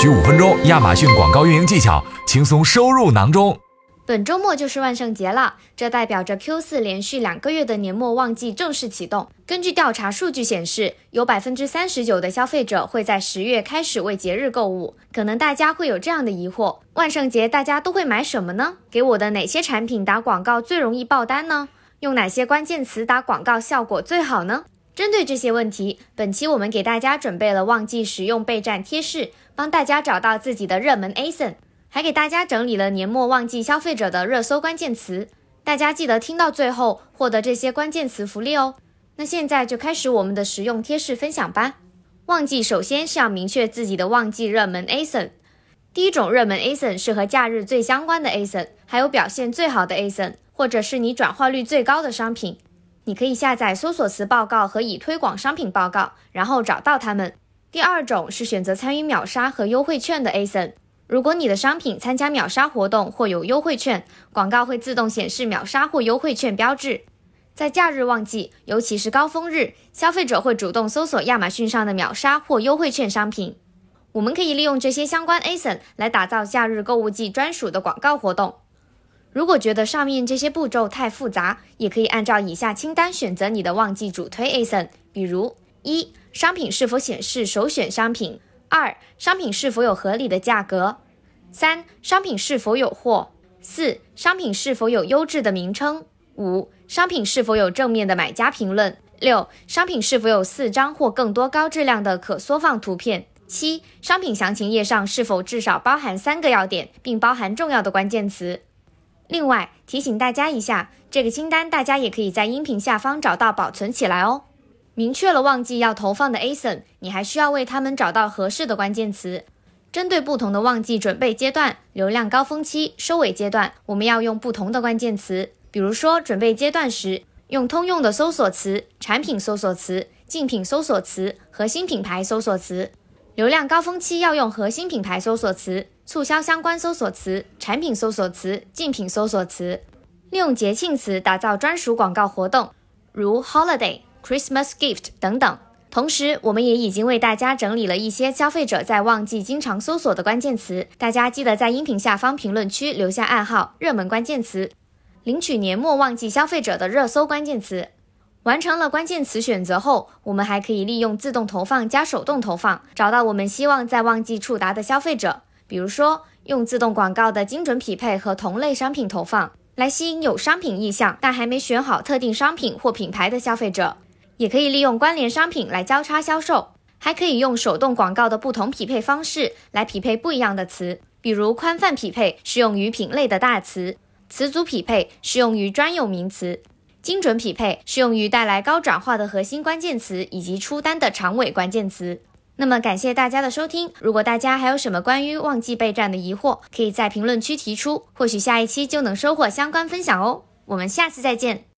需五分钟，亚马逊广告运营技巧轻松收入囊中。本周末就是万圣节了，这代表着 Q 四连续两个月的年末旺季正式启动。根据调查数据显示，有百分之三十九的消费者会在十月开始为节日购物。可能大家会有这样的疑惑：万圣节大家都会买什么呢？给我的哪些产品打广告最容易爆单呢？用哪些关键词打广告效果最好呢？针对这些问题，本期我们给大家准备了旺季实用备战贴士，帮大家找到自己的热门 ASIN。还给大家整理了年末旺季消费者的热搜关键词，大家记得听到最后获得这些关键词福利哦。那现在就开始我们的实用贴士分享吧。旺季首先是要明确自己的旺季热门 ASIN。第一种热门 ASIN 是和假日最相关的 ASIN，还有表现最好的 ASIN，或者是你转化率最高的商品。你可以下载搜索词报告和已推广商品报告，然后找到它们。第二种是选择参与秒杀和优惠券的 ASIN。如果你的商品参加秒杀活动或有优惠券，广告会自动显示秒杀或优惠券标志。在假日旺季，尤其是高峰日，消费者会主动搜索亚马逊上的秒杀或优惠券商品。我们可以利用这些相关 ASIN 来打造假日购物季专属的广告活动。如果觉得上面这些步骤太复杂，也可以按照以下清单选择你的旺季主推 ASIN，比如：一、商品是否显示首选商品。二、商品是否有合理的价格？三、商品是否有货？四、商品是否有优质的名称？五、商品是否有正面的买家评论？六、商品是否有四张或更多高质量的可缩放图片？七、商品详情页上是否至少包含三个要点，并包含重要的关键词？另外提醒大家一下，这个清单大家也可以在音频下方找到保存起来哦。明确了旺季要投放的 ASIN，你还需要为他们找到合适的关键词。针对不同的旺季准备阶段、流量高峰期、收尾阶段，我们要用不同的关键词。比如说，准备阶段时，用通用的搜索词、产品搜索词、竞品搜索词、核心品牌搜索词；流量高峰期要用核心品牌搜索词、促销相关搜索词、产品搜索词、竞品搜索词。利用节庆词打造专属广告活动，如 holiday。Christmas gift 等等。同时，我们也已经为大家整理了一些消费者在旺季经常搜索的关键词，大家记得在音频下方评论区留下暗号“热门关键词”，领取年末旺季消费者的热搜关键词。完成了关键词选择后，我们还可以利用自动投放加手动投放，找到我们希望在旺季触达的消费者。比如说，用自动广告的精准匹配和同类商品投放，来吸引有商品意向但还没选好特定商品或品牌的消费者。也可以利用关联商品来交叉销售，还可以用手动广告的不同匹配方式来匹配不一样的词，比如宽泛匹配适用于品类的大词，词组匹配适用于专有名词，精准匹配适用于带来高转化的核心关键词以及出单的长尾关键词。那么感谢大家的收听，如果大家还有什么关于旺季备战的疑惑，可以在评论区提出，或许下一期就能收获相关分享哦。我们下次再见。